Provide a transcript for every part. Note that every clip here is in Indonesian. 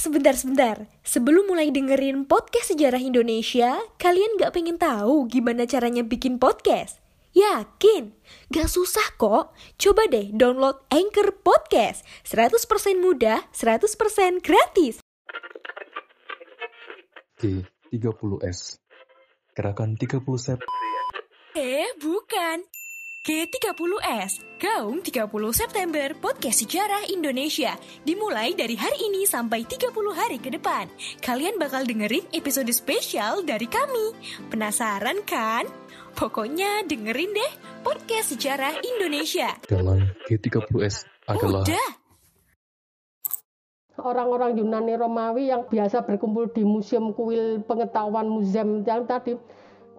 sebentar-sebentar. Sebelum mulai dengerin podcast sejarah Indonesia, kalian gak pengen tahu gimana caranya bikin podcast? Yakin? Gak susah kok. Coba deh download Anchor Podcast. 100% mudah, 100% gratis. G30S Gerakan 30 Sep Eh, bukan. G30S, Gaung 30 September Podcast Sejarah Indonesia. Dimulai dari hari ini sampai 30 hari ke depan. Kalian bakal dengerin episode spesial dari kami. Penasaran kan? Pokoknya dengerin deh Podcast Sejarah Indonesia. Dalam G30S adalah Udah, orang-orang Yunani Romawi yang biasa berkumpul di museum kuil pengetahuan museum yang tadi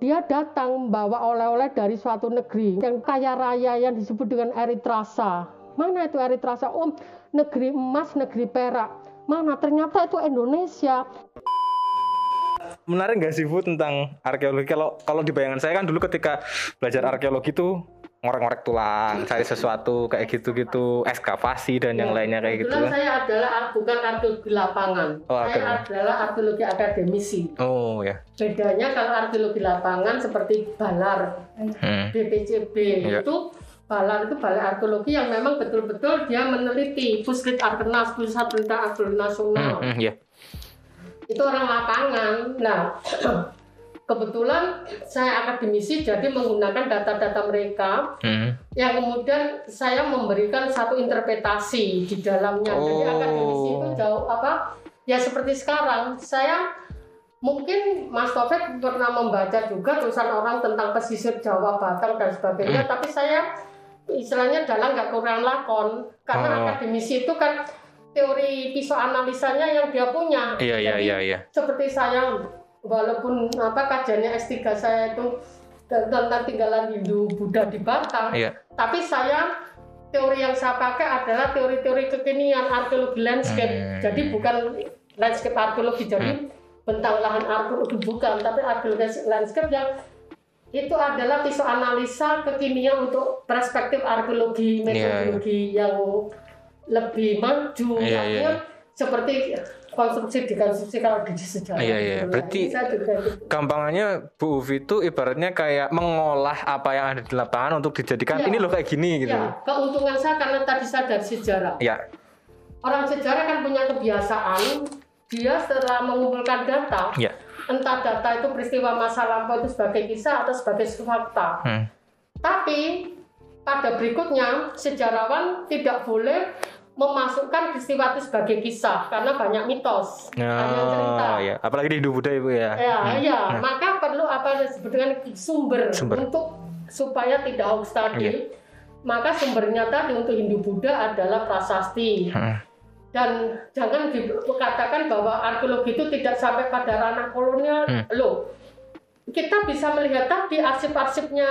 dia datang membawa oleh-oleh dari suatu negeri yang kaya raya yang disebut dengan Eritrasa. Mana itu Eritrasa? Oh, negeri emas, negeri perak. Mana? Ternyata itu Indonesia. menarik nggak sih Bu tentang arkeologi? Kalau kalau di bayangan saya kan dulu ketika belajar arkeologi itu ngorek-ngorek tulang, cari sesuatu kayak gitu-gitu, ekskavasi dan yang lainnya kayak gitu. Kebetulan saya adalah bukan arkeologi lapangan. Oh, saya arkeologi. adalah arkeologi akademisi. Oh ya. Bedanya kalau arkeologi lapangan seperti Balar, Hmm. BPCB Iya. itu Balar itu balai arkeologi yang memang betul-betul dia meneliti Puslit Arkenas, Pusat Perintah Arkeologi Nasional. Hmm, hmm, ya. Itu orang lapangan. Nah, kebetulan saya akademisi jadi menggunakan data-data mereka Hmm. yang kemudian saya memberikan satu interpretasi di dalamnya. Jadi Oh. akademisi itu jauh apa? Ya seperti sekarang saya mungkin Mas Taufik pernah membaca juga tulisan orang tentang pesisir Jawa, Batang dan sebagainya, tapi saya istilahnya dalam nggak kurang lakon karena Oh. akademisi itu kan teori pisau analisanya yang dia punya. Iya iya Jadi, iya iya. seperti saya walaupun apa kajiannya S3 saya itu tentang tinggalan Hindu Buddha di Batang Iya. tapi saya teori yang saya pakai adalah teori-teori kekinian arkeologi landscape. Hmm. jadi bukan landscape arkeologi jadi bentang lahan arkeologi bukan. Tapi arkeologi landscape yang itu adalah pisau analisa kekinian untuk perspektif arkeologi metodologi yang lebih maju Iya, iya, Artinya seperti konstruksi dekonstruksi kalau di sejarah Iya, iya. Nah, Berarti- gitu. Gampangannya Bu Uvi itu ibaratnya kayak mengolah apa yang ada di lapangan untuk dijadikan Iya. ini loh kayak gini gitu. ya keuntungan saya karena tadi saya dari sejarah Ya. orang sejarah kan punya kebiasaan dia setelah mengumpulkan data Ya. entah data itu peristiwa masa lampau itu sebagai kisah atau sebagai fakta Hmm. tapi pada berikutnya sejarawan tidak boleh memasukkan peristiwa itu sebagai kisah karena banyak mitos banyak cerita Oh, ya. Apalagi di Hindu Buddha Ibu ya. ya ya maka perlu apa disebut dengan sumber, Sumber. untuk supaya tidak hoax tadi Iya. maka sumbernya tadi untuk Hindu Buddha adalah prasasti Hmm. dan jangan dikatakan bahwa arkeologi itu tidak sampai pada ranah kolonial Hmm. loh kita bisa melihat tadi arsip-arsipnya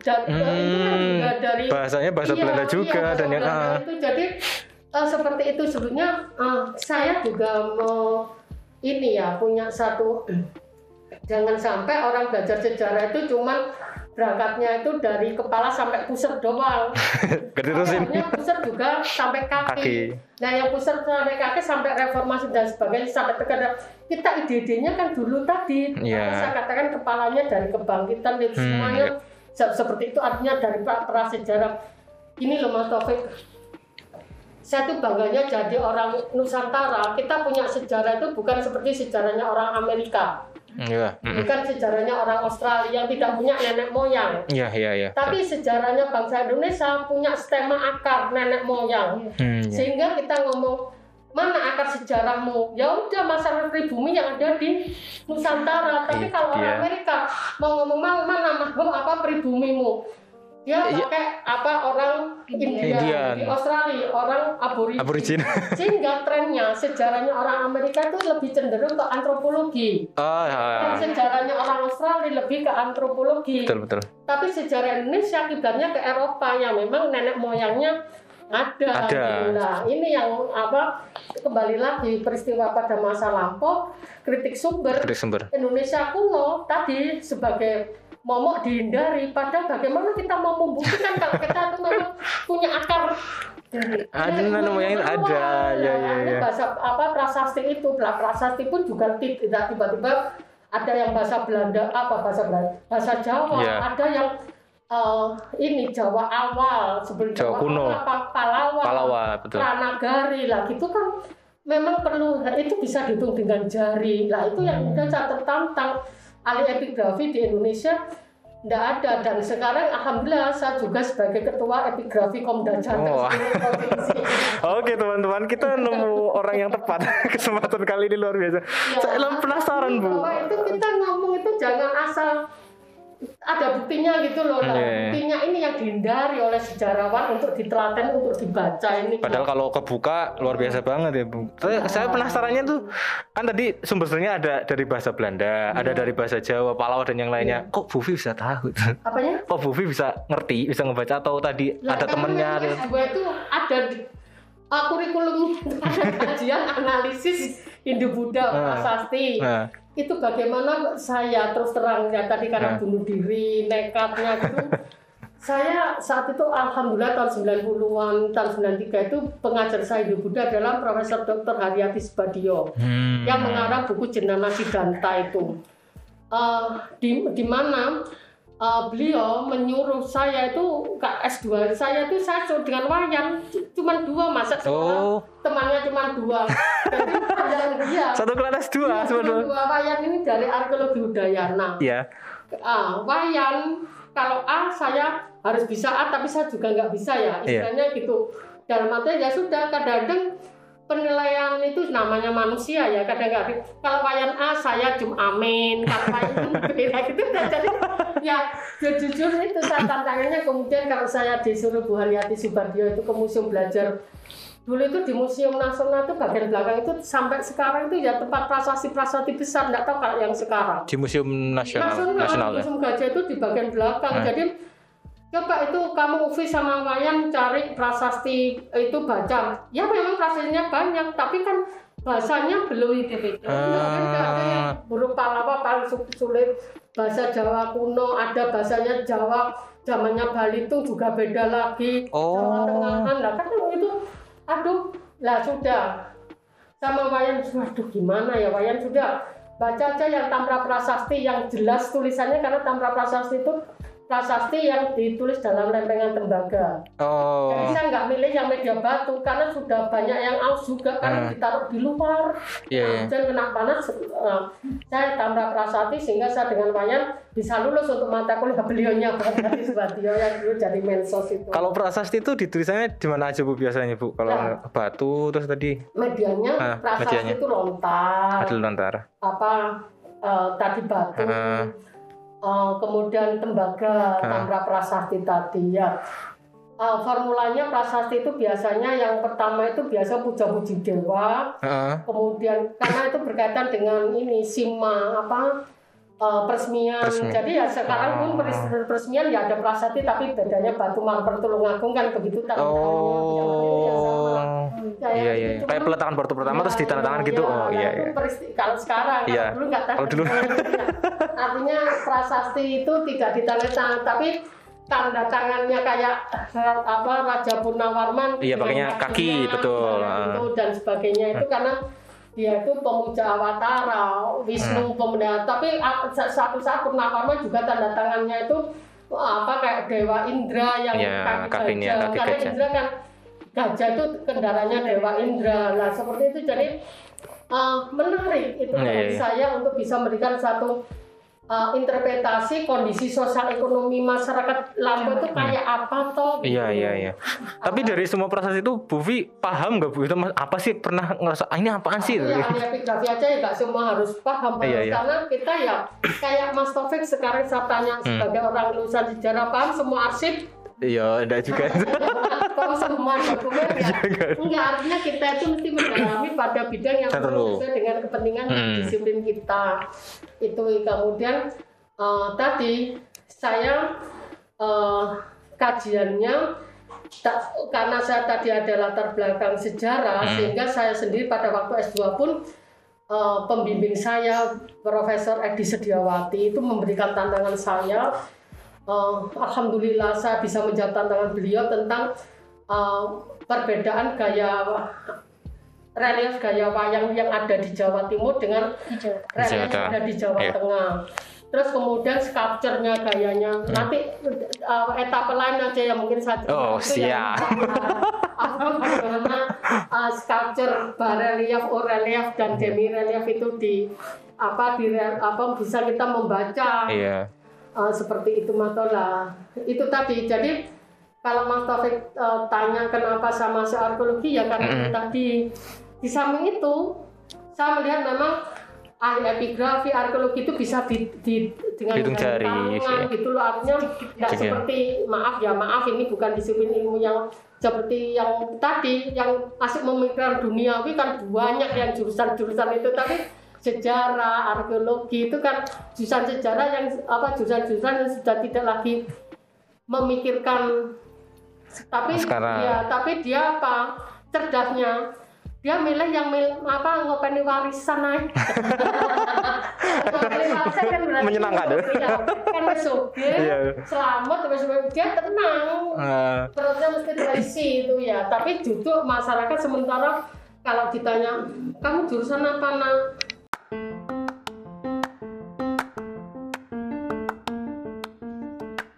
dan Hmm. itu kan juga dari Bahasanya bahasa Iya, Belanda iya, juga bahasa dan yang Belanda ah. itu jadi eh, seperti itu sebenarnya eh, saya juga mau ini ya punya satu jangan sampai orang belajar sejarah itu cuman berangkatnya itu dari kepala sampai pusat doang. Keterusin. Akhirnya pusat juga sampai kaki. Kaki. Nah yang pusat sampai kaki sampai reformasi dan sebagainya sampai tekan kita ide-idenya kan dulu tadi. Iya. Tapi saya katakan kepalanya dari kebangkitan dan Hmm, semuanya se- seperti itu artinya dari pra- prasejarah. Ini loh Mas Taufik. Saya tuh bangganya jadi orang Nusantara. Kita punya sejarah itu bukan seperti sejarahnya orang Amerika, Iya. Mm-mm. bukan sejarahnya orang Australia yang tidak punya nenek moyang. Iya iya iya. Tapi sejarahnya bangsa Indonesia punya stemma akar nenek moyang. Hmm, iya. Sehingga kita ngomong mana akar sejarahmu? Ya udah masalah pribumi yang ada di Nusantara. Tapi Itu kalau dia. orang Amerika mau ngomong mana mana mahrum apa pribumimu? Dia pakai apa orang India, Indian. di Australia orang aborigin. Aborigin. Sehingga trennya sejarahnya orang Amerika itu lebih cenderung ke antropologi. Oh, Dan ya. sejarahnya orang Australia lebih ke antropologi. betul betul. Tapi sejarah Indonesia kiblatnya ke Eropa yang memang nenek moyangnya ada. Ada. Nah, ini yang apa kembali lagi peristiwa pada masa lampau kritik sumber Dari sumber. Indonesia kuno tadi sebagai momok dihindari padahal bagaimana kita mau membuktikan kalau kita itu memang punya akar Ada Ini nenek moyang itu keluar. ada, ya, ya, ya. bahasa apa prasasti itu, Nah, prasasti pun juga ti- tidak tiba-tiba ada yang bahasa Belanda, apa bahasa Belanda, bahasa Jawa, Ya. ada yang eh, ini Jawa awal sebelum Jawa kuno. apa, Palawa, Palawa, betul. Pranagari lah gitu kan memang perlu itu bisa dihitung dengan jari lah itu yang Hmm. udah saya tertantang ahli epigrafi di Indonesia tidak ada dan sekarang alhamdulillah saya juga sebagai ketua epigrafi Komda Jateng Oh. provinsi. Oke teman-teman, kita nemu orang yang tepat. Kesempatan kali ini luar biasa. Ya, Saya penasaran bu. bahwa itu kita ngomong itu jangan asal ada buktinya gitu loh lah. Iya. Buktinya ini yang dihindari oleh sejarawan untuk ditelaten untuk dibaca ini. Padahal kalau kebuka luar biasa banget ya bu. Saya, saya penasarannya tuh kan tadi sumber-sumbernya ada dari bahasa Belanda, ada dari bahasa Jawa, Palawa dan yang lainnya. Kok Bu Vi bisa tahu? apanya? Kok Bu Vi bisa ngerti, bisa ngebaca atau tadi Lah, ada temennya? S2 itu ada di uh, kurikulum ada kajian analisis Hindu Buddha Ah. prasasti. Nah, Itu bagaimana saya terus terang ya tadi karena bunuh diri, nekatnya gitu. saya saat itu alhamdulillah tahun 90-an, tahun 93 itu pengajar saya Hindu Buddha adalah Profesor Dr. Haryati Subadio hmm. yang mengarang buku Jendana Siddhanta itu. Eh, di, di mana eh, beliau menyuruh saya itu ke S2 saya itu saya suruh dengan wayan cuma dua masa Oh. temannya cuma dua jadi dia Satu kelas dua, cuma sebetulnya. dua wayan ini dari arkeologi Udayana Iya. ah, wayan kalau A saya harus bisa A tapi saya juga nggak bisa ya Iya. istilahnya gitu dalam artian ya sudah kadang-kadang penilaian itu namanya manusia ya kadang-kadang kalau wayan A saya cuma amin kalau wayan B ya gitu dan jadi ya jujur itu saya tantangannya kemudian kalau saya disuruh Bu Haryati Subardio itu ke museum belajar dulu itu di Museum Nasional itu bagian belakang itu sampai sekarang itu ya tempat prasasti-prasasti besar nggak tahu kalau yang sekarang Di Museum Nasional, nasional, Nasional ya. museum gajah itu di bagian belakang. Nah. Jadi coba itu kamu Ufi sama Wayan cari prasasti itu baca. Ya memang prasastinya banyak, tapi kan bahasanya belum itu beda. Ada yang Ah. huruf Palawa paling su- sulit, bahasa Jawa kuno, ada bahasanya Jawa zamannya Balitung juga beda lagi. Oh. Jawa Tengahan lah kan itu aduh lah sudah sama Wayan waduh gimana ya Wayan sudah baca aja yang Tamra Prasasti yang jelas tulisannya karena Tamra Prasasti itu prasasti yang ditulis dalam lempengan tembaga. Jadi Oh. saya nggak milih yang media batu karena sudah banyak yang aus juga karena Hmm. ditaruh di luar. Iya, iya. Dan kena panas, eh, saya Tamra Prasasti sehingga saya dengan Wayan bisa lulus untuk mata kuliah beliaunya Pak Subatio yang dulu jadi mensos itu. Kalau prasasti itu ditulisannya di mana aja Bu biasanya Bu? Kalau Nah. batu terus tadi medianya Ah, prasasti medianya. itu lontar. ada lontar. apa eh, tadi batu Ah. Eh, kemudian tembaga Ah. tambra prasasti tadi ya Eh, formulanya prasasti itu biasanya yang pertama itu biasa puja-puji dewa Heeh. kemudian karena itu berkaitan dengan ini sima apa eh, peresmian. Peresmian. jadi ya sekarang pun peres- peresmian ya ada prasasti tapi bedanya batu marmer tulungagung kan begitu sama. Oh. Kayak Iya iya. gitu. iya. Kayak peletakan batu pertama Ya, terus ditandatangan gitu. ya, Oh ya, iya itu iya. peristi- kalau sekarang, Iya. kalau dulu nggak tahu. Kalau dulu. Artinya prasasti itu tidak ditandatangan, tapi tanda tangannya kayak apa Raja Purnawarman. Iya, pakainya kaki, kakinya, betul. nah, Ah. itu dan sebagainya itu karena dia itu pemuja Awatara, Wisnu Hmm. pemuda. Tapi ah, sa- satu saat Purnawarman juga tanda tangannya itu apa kayak Dewa Indra yang Iya, kaki kakinya, gajah. kaki Karena gajah. Indra kan gajah itu kendaraannya Dewa Indra. Nah seperti itu jadi uh, menarik itu Iya, bagi iya. saya untuk bisa memberikan satu uh, interpretasi kondisi sosial ekonomi masyarakat Lampung itu kayak apa toh? gitu. Iya iya iya. Tapi dari semua prasasti itu Bu Vi paham nggak Bu itu apa sih pernah ngerasa ah, ini apaan sih? Ya, ahli epigrafi aja ya nggak semua harus paham Iya, iya. karena kita ya kayak Mas Taufik sekarang saya tanya Hmm. sebagai orang lulusan sejarah paham semua arsip Iya, enggak juga. Kalau semua dokumen ya? Iya, enggak. Artinya kita itu mesti mendalami pada bidang yang sesuai dengan kepentingan Hmm. disiplin kita. Itu kemudian eh, tadi saya eh, kajiannya tak- karena saya tadi ada latar belakang sejarah Hmm. sehingga saya sendiri pada waktu S2 pun eh, pembimbing saya Profesor Edi Sediawati itu memberikan tantangan saya. Eh, Alhamdulillah saya bisa menjawab tantangan beliau tentang eh, perbedaan gaya relief gaya wayang yang ada di Jawa Timur dengan relief yang ada di Jawa Iya. Tengah. Terus kemudian sculpture-nya gayanya. Nanti uh, etapa lain aja yang mungkin saya Oh, apa bagaimana uh, sculpture barelief, relief dan demi relief itu di apa di apa bisa kita membaca Iya. Uh, seperti itu Matola. Itu tadi. Jadi kalau Mas Taufik uh, tanya kenapa sama masuk arkeologi ya karena itu tadi di samping itu saya melihat memang ahli epigrafi arkeologi itu bisa di, di- dengan Hitung jari, tangan sih. gitu loh artinya nggak Iya. seperti maaf ya maaf ini bukan disiplin ilmu yang seperti yang tadi yang asik memikirkan duniawi kan banyak yang jurusan-jurusan itu tapi sejarah arkeologi itu kan jurusan sejarah yang apa jurusan-jurusan yang sudah tidak lagi memikirkan tapi Sekarang. ya tapi dia apa? Cerdasnya. Dia milih yang milih apa ngopeni warisan aja Ngopeni warisan kan berarti Menyenangkan, ya? Kan sugih, Iya. selamat dia tenang. Eh, perutnya mesti terisi itu ya. Tapi duduk masyarakat sementara kalau ditanya kamu jurusan apa nak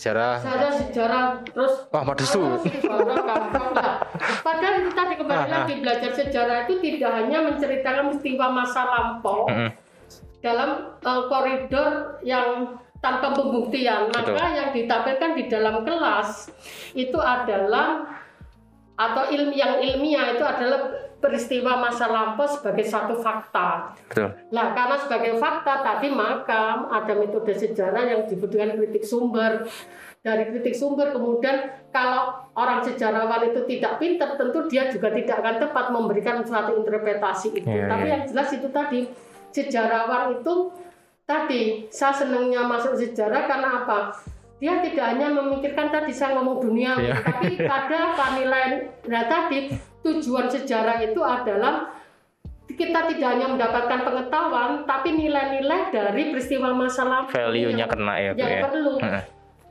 Sejarah sejarah sejarah terus Wah, madesu. padahal itu tadi kembali lagi belajar sejarah itu tidak hanya menceritakan peristiwa masa lampau Mm-mm. dalam uh, koridor yang tanpa pembuktian maka Betul. yang ditampilkan di dalam kelas itu adalah atau ilmu yang ilmiah itu adalah peristiwa masa lampau sebagai satu fakta. betul Nah, karena sebagai fakta tadi maka ada metode sejarah yang dibutuhkan kritik sumber. Dari kritik sumber kemudian kalau orang sejarawan itu tidak pintar tentu dia juga tidak akan tepat memberikan suatu interpretasi itu. Iya, Tapi iya. yang jelas itu tadi sejarawan itu tadi saya senangnya masuk sejarah karena apa? Dia tidak hanya memikirkan tadi saya ngomong dunia, Iya. tapi ada apa nilai. Nah tadi tujuan sejarah itu adalah kita tidak hanya mendapatkan pengetahuan, tapi nilai-nilai dari peristiwa masa lalu value-nya yang, kena ya Bu, yang ya perlu. Heeh.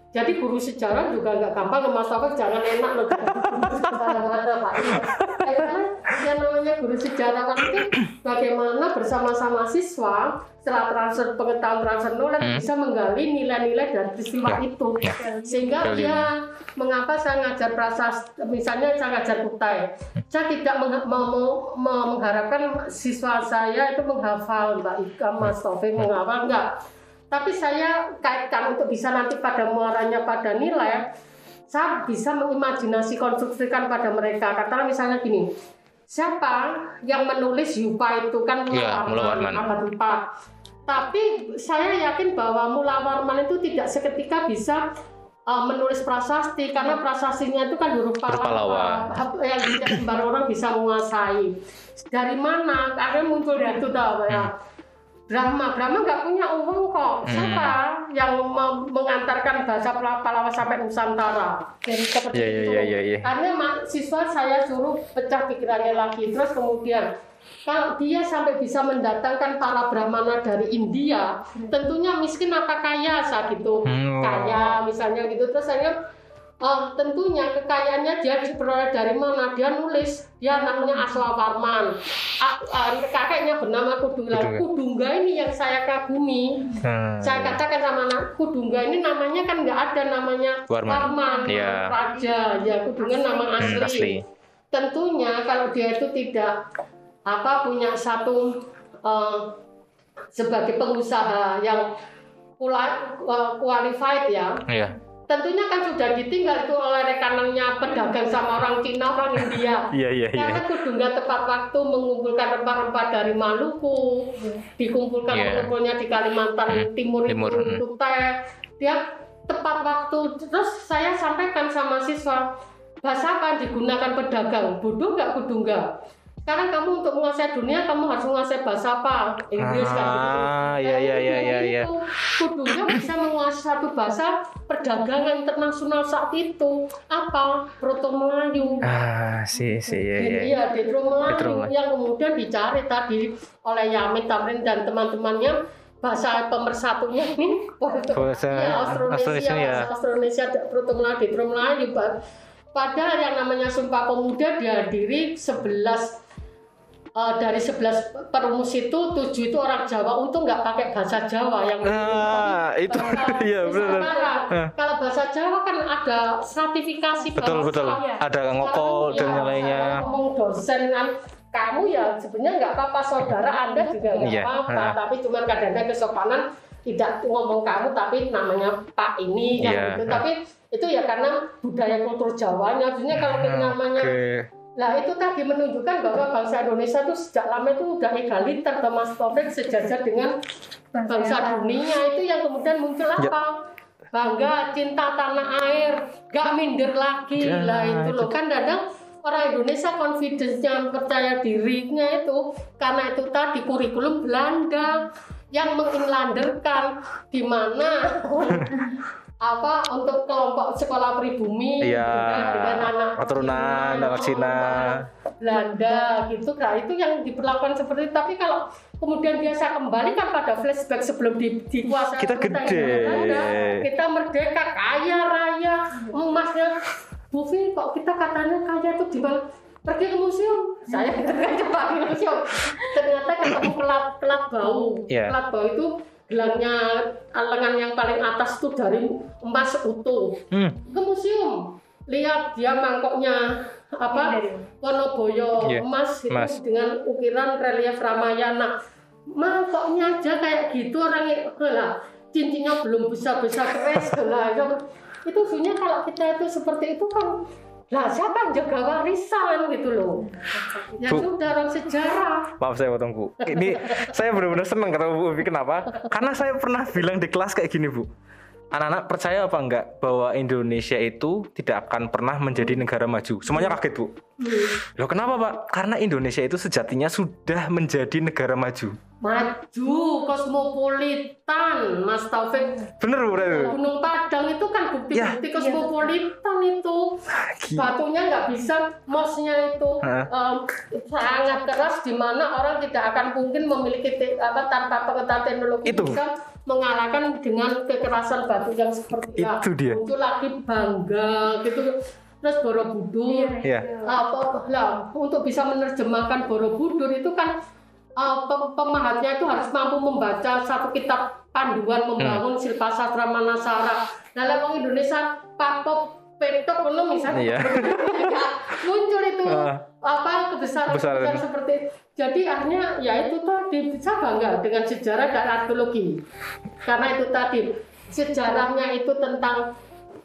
Jadi guru sejarah juga nggak gampang Taufik jangan enak loh. Karena yang namanya guru sejarawan itu bagaimana bersama-sama siswa setelah transfer pengetahuan transfer knowledge Hmm. bisa menggali nilai-nilai dari peristiwa Ya, itu. ya. sehingga dia mengapa saya ngajar prasasti misalnya saya ngajar kutai. Saya tidak mengha- mau- mengharapkan siswa saya itu menghafal Mbak Ika Mas Taufik menghafal enggak. Tapi saya kaitkan untuk bisa nanti pada muaranya pada nilai saya bisa mengimajinasi konstruksikan pada mereka. Katakanlah misalnya gini siapa yang menulis Yupa itu? Kan Iya, Mula Warman. abad 4 tapi saya yakin bahwa Mula Warman itu tidak seketika bisa uh, menulis prasasti karena prasastinya itu kan huruf Pallawa. yang tidak sembarang orang bisa menguasai. Dari mana? Akhirnya muncul itu tahu ya Brahma Brahma nggak punya uang kok siapa yang mem- mengantarkan bahasa Pallawa sampai Nusantara jadi seperti Iya, iya, itu iya, iya, iya. Akhirnya ma- siswa saya suruh pecah pikirannya lagi. Terus kemudian kalau dia sampai bisa mendatangkan para brahmana dari India, tentunya miskin apa kaya saat itu Hmm. kaya misalnya gitu. Terus saya eh, tentunya kekayaannya dia diperoleh dari mana? Dia nulis, dia namanya Aswawarman. A- a- kakeknya bernama Kudungga. Kudungga. Ini yang saya kagumi. Hmm. Saya katakan sama anak Kudungga ini namanya kan nggak ada namanya Warman. Iya. Raja, ya Kudungga nama Hmm, asli. asli Tentunya kalau dia itu tidak apa punya satu eh, sebagai pengusaha yang kula- eh, qualified ya, iya tentunya kan sudah ditinggal itu oleh rekanannya pedagang sama orang Cina, orang India. iya iya iya Karena Kudungga tepat waktu mengumpulkan rempah-rempah dari Maluku, dikumpulkan Iya. pengumpulnya di Kalimantan Hmm, Timur, Timur, itu hmm. untuk teh. Dia tepat waktu terus saya sampaikan sama siswa bahasa apa yang digunakan pedagang bodoh nggak kudu nggak sekarang kamu untuk menguasai dunia kamu harus menguasai bahasa apa Inggris kan gitu Ah, iya, iya, iya, iya, iya. kudunya bisa menguasai satu bahasa perdagangan internasional saat itu apa proto Melayu Ah, sih, sih, iya, iya. Iya, Detro Melayu Detro yang kemudian dicari tadi oleh Yamin Tamrin dan teman-temannya bahasa pemersatunya ini Bahasa ya, Austronesia, ya. bahasa Austronesia Proto Melayu, Detro Melayu. Padahal yang namanya Sumpah Pemuda dihadiri 11 eh, dari 11 perumus itu tujuh itu orang Jawa untung nggak pakai bahasa Jawa yang Ah, itu, bahasa iya, benar. Ah. Kalau bahasa Jawa kan ada stratifikasi Betul, bahasa. betul. Ada ngokol dan ya, lainnya. ngomong dosen kan kamu ya sebenarnya nggak apa-apa saudara anda juga nggak Iya, apa-apa ah. tapi cuma kadang-kadang kesopanan tidak ngomong kamu tapi namanya Pak ini kan Iya, gitu. ah. tapi itu ya karena budaya kultur Jawanya sebenarnya kalau kita namanya. Nah itu tadi menunjukkan bahwa bangsa Indonesia itu sejak lama itu udah egaliter Thomas Taufik sejajar dengan bangsa dunia. Itu yang kemudian muncul Ya. apa? Bangga, cinta tanah air, gak minder lagi. Ya, lah itu loh. kan dadang orang Indonesia confidence-nya percaya dirinya itu karena itu tadi kurikulum Belanda yang menginlanderkan di mana apa untuk kelompok sekolah pribumi Iya. dengan, anak Keturunan, anak Cina. Belanda gitu nah itu yang diperlakukan seperti itu tapi kalau kemudian dia saya kembalikan pada flashback sebelum di, dikuasai Kita gede. Belanda, kita merdeka kaya raya emasnya Bu kok kita katanya kaya tuh di pergi ke museum saya ke museum ternyata ketemu pelat pelat bau Iya. pelat bau itu gelangnya lengan yang paling atas tuh dari emas utuh. Hmm. ke museum. Lihat dia mangkoknya apa Wonoboyo Iya, emas itu emas. dengan ukiran relief Ramayana. Mangkoknya aja kayak gitu orang itu lah cincinnya belum bisa bisa keres lah itu. Itu sebenarnya kalau kita itu seperti itu kan lah siapa yang jaga warisan gitu loh ya Bu. sudah orang sejarah Maaf saya potong Bu. Ini saya benar-benar senang ketemu Bu Ubi. Kenapa? Karena saya pernah bilang di kelas kayak gini Bu. Anak-anak percaya apa enggak bahwa Indonesia itu tidak akan pernah menjadi negara maju? Semuanya kaget Bu. Loh kenapa Pak? Karena Indonesia itu sejatinya sudah menjadi negara maju. maju kosmopolitan Mas Taufik Bener Bu? Gunung Padang itu kan bukti-bukti Ya. kosmopolitan itu batunya nggak bisa mosnya itu em, sangat keras di mana orang tidak akan mungkin memiliki apa tanpa pengetahuan teknologi Itu. bisa mengalahkan dengan kekerasan batu yang seperti Itu dia. itu lagi bangga gitu terus Borobudur Iya. apa lah untuk bisa menerjemahkan Borobudur itu kan uh, pem- pemahatnya itu harus mampu membaca satu kitab panduan membangun Hmm. silpa sastra manasara. Nah, lewat Indonesia papop petok kono misalnya Iya. muncul itu Ah. apa kebesaran, Kebesaran. kebesaran seperti jadi akhirnya ya itu tadi bisa bangga dengan sejarah dan arkeologi karena itu tadi sejarahnya itu tentang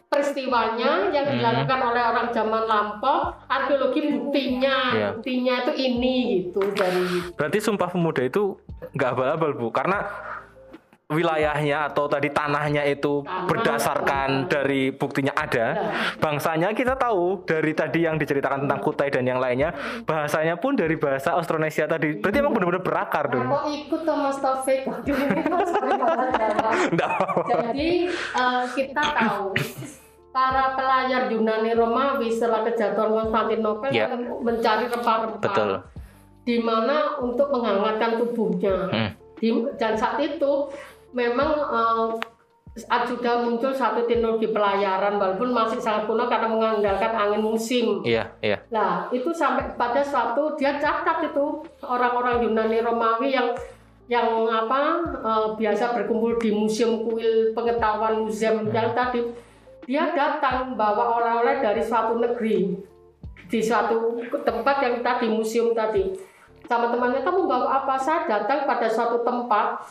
peristiwanya yang Hmm. dilakukan oleh orang zaman lampau arkeologi buktinya Iya. buktinya itu ini gitu dari Berarti Sumpah Pemuda itu nggak abal-abal Bu, karena wilayahnya atau tadi tanahnya itu Tanah. berdasarkan dari buktinya ada. Bangsanya kita tahu dari tadi yang diceritakan tentang Kutai dan yang lainnya, bahasanya pun dari bahasa Austronesia tadi. Berarti emang benar-benar berakar dong. Aku ikut Mas Taufik. Jadi eh, kita tahu para pelayar Yunani Romawi setelah kejatuhan Konstantinopel kan mencari rempah-rempah Betul. di mana untuk menghangatkan tubuhnya. Hmm. Di- dan saat itu memang eh, sudah muncul satu teknologi pelayaran walaupun masih sangat kuno karena mengandalkan angin musim. Iya, iya. Nah, itu sampai pada suatu dia catat itu orang-orang Yunani Romawi yang yang apa eh, biasa berkumpul di museum kuil pengetahuan museum yang tadi dia datang bawa oleh-oleh dari suatu negeri di suatu tempat yang tadi museum tadi sama temannya kamu bawa apa saya datang pada suatu tempat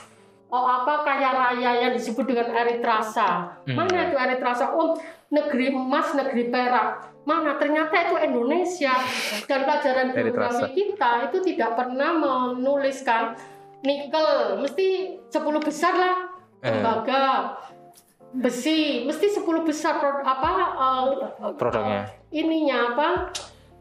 oh apa kaya raya yang disebut dengan Eritrasa Hmm. mana itu Eritrasa oh negeri emas negeri perak. Mana? Ternyata itu Indonesia. Dan pelajaran geografi kita itu tidak pernah menuliskan nikel. Mesti 10 besar lah. Eh. tembaga besi. Mesti 10 besar pro- apa eh, Produknya. ininya apa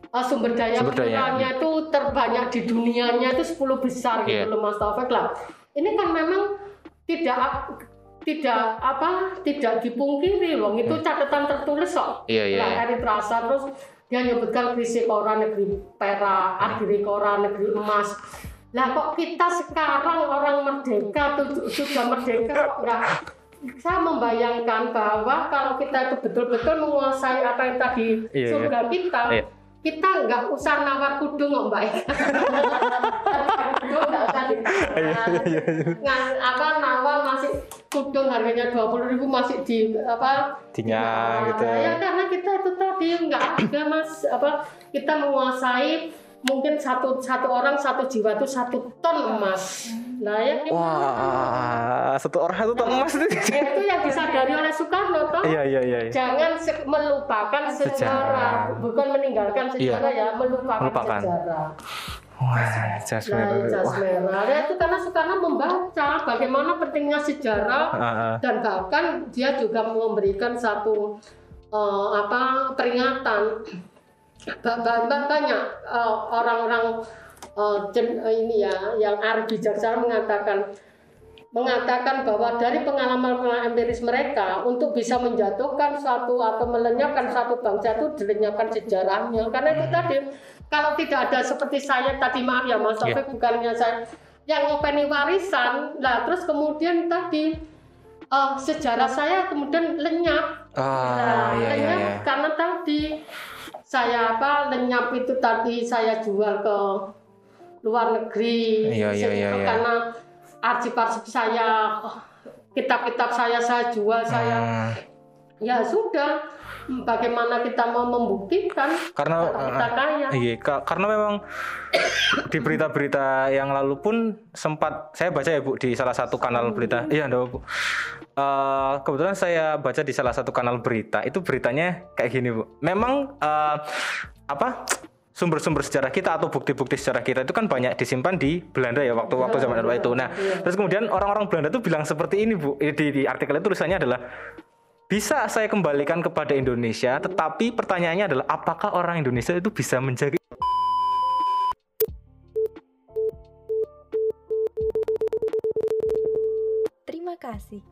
eh, sumber daya mineralnya itu terbanyak di dunianya itu 10 besar Iya. gitu loh Mas Taufik lah. Ini kan memang tidak tidak apa tidak dipungkiri loh itu catatan tertulis kok. Hmm. Iya, iya, iya. Eritrasa terus dia nyebutkan Krisikora negeri perak, Hmm. Agrikora negeri emas. Lah kok kita sekarang orang merdeka tuh sudah merdeka kok nggak saya membayangkan bahwa kalau kita itu betul-betul menguasai apa yang tadi Iya, iya. surga kita, Iya. kita nggak usah nawar kudung kok Mbak nggak usah di- Iya, Nggak, apa kudung harganya dua puluh ribu masih di apa Dinyang gitu. ya karena kita itu tadi nggak ada mas apa kita menguasai mungkin satu satu orang satu jiwa itu satu ton emas nah ya Wah, satu orang satu ton emas itu. Ya, itu yang disadari oleh Soekarno toh Iya, iya, iya. iya. jangan se- melupakan sejarah. Sejarah. bukan meninggalkan sejarah ya melupakan, Melupakan. sejarah Wah, jas nah merah. jas merah Ya, itu karena Soekarno membaca bagaimana pentingnya sejarah Ah, ah. dan bahkan dia juga memberikan satu eh, apa peringatan. Ba- ba- ba- banyak eh, orang-orang eh, ini ya yang arif bijaksana mengatakan mengatakan bahwa dari pengalaman-pengalaman empiris mereka untuk bisa menjatuhkan suatu atau melenyapkan suatu bangsa itu dilenyapkan sejarahnya. Karena itu tadi kalau tidak ada seperti saya tadi maaf ya Mas Iya. Taufik bukannya saya yang ngopeni warisan lah terus kemudian tadi eh, sejarah saya kemudian lenyap Ah, Nah, iya, iya, lenyap iya. karena tadi saya apa lenyap itu tadi saya jual ke luar negeri Iya, iya, iya, iya. karena arsip-arsip saya kitab-kitab saya saya jual saya Hmm, ya sudah bagaimana kita mau membuktikan karena kita kaya Iya, ka- karena memang di berita-berita yang lalu pun sempat saya baca ya Bu di salah satu kanal berita. Iya, enggak, Bu. Eh, kebetulan saya baca di salah satu kanal berita, itu beritanya kayak gini, Bu. Memang eh, apa? sumber-sumber sejarah kita atau bukti-bukti sejarah kita itu kan banyak disimpan di Belanda ya waktu waktu zaman Orde Baru itu. Nah, terus kemudian orang-orang Belanda tuh bilang seperti ini, Bu. Di, di artikel itu tulisannya adalah bisa saya kembalikan kepada Indonesia, tetapi pertanyaannya adalah apakah orang Indonesia itu bisa menjaga Terima kasih.